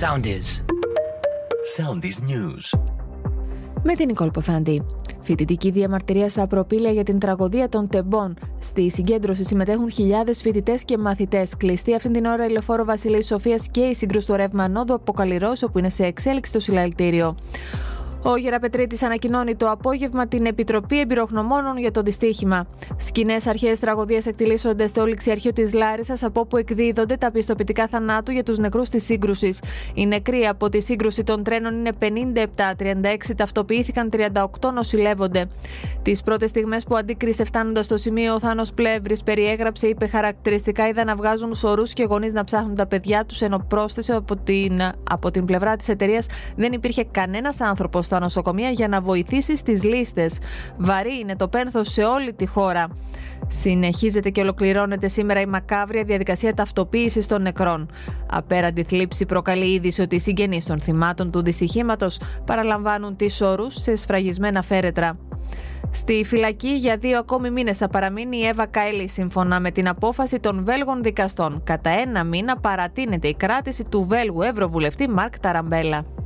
Soundies. Soundies News. Με την Νικόλ Ποφάντη. Φοιτητική διαμαρτυρία στα προπήλαια για την τραγωδία των τεμπών. Στη συγκέντρωση συμμετέχουν χιλιάδες φοιτητές και μαθητές. Κλειστή αυτήν την ώρα η λεωφόρο Βασιλή Σοφίας και η σύγκρουση του ρεύμα Νόδου από όπου είναι σε εξέλιξη το συλλαλητήριο. Ο Γεραπετρίτης ανακοινώνει το απόγευμα την Επιτροπή Εμπειρογνωμόνων για το δυστύχημα. Σκηνές αρχαίες τραγωδίε εκτελήσονται στο ληξιαρχείο της Λάρισας, από όπου εκδίδονται τα πιστοποιητικά θανάτου για τους νεκρούς της σύγκρουσης. Οι νεκροί από τη σύγκρουση των τρένων είναι 57, 36 ταυτοποιήθηκαν, 38 νοσηλεύονται. Τις πρώτες στιγμές που αντίκρισε φτάνοντας στο σημείο, ο Θάνος Πλεύρης περιέγραψε, είπε χαρακτηριστικά είδα να βγάζουν σωρούς και γονείς να ψάχνουν τα παιδιά τους, ενώ πρόσθεσε από την, από την πλευρά της εταιρείας δεν υπήρχε κανένας άνθρωπος στα νοσοκομεία για να βοηθήσεις στις λίστες. Βαρύ είναι το πένθος σε όλη τη χώρα. Συνεχίζεται και ολοκληρώνεται σήμερα η μακάβρια διαδικασία ταυτοποίησης των νεκρών. Απέραντη θλίψη προκαλεί είδηση ότι οι συγγενείς των θυμάτων του δυστυχήματος παραλαμβάνουν τις όρους σε σφραγισμένα φέρετρα. Στη φυλακή για δύο ακόμη μήνες θα παραμείνει η Εύα Κάιλι σύμφωνα με την απόφαση των Βέλγων δικαστών. Κατά ένα μήνα παρατείνεται η κράτηση του Βέλγου Ευρωβουλευτή Μάρκ Ταραμπέλα.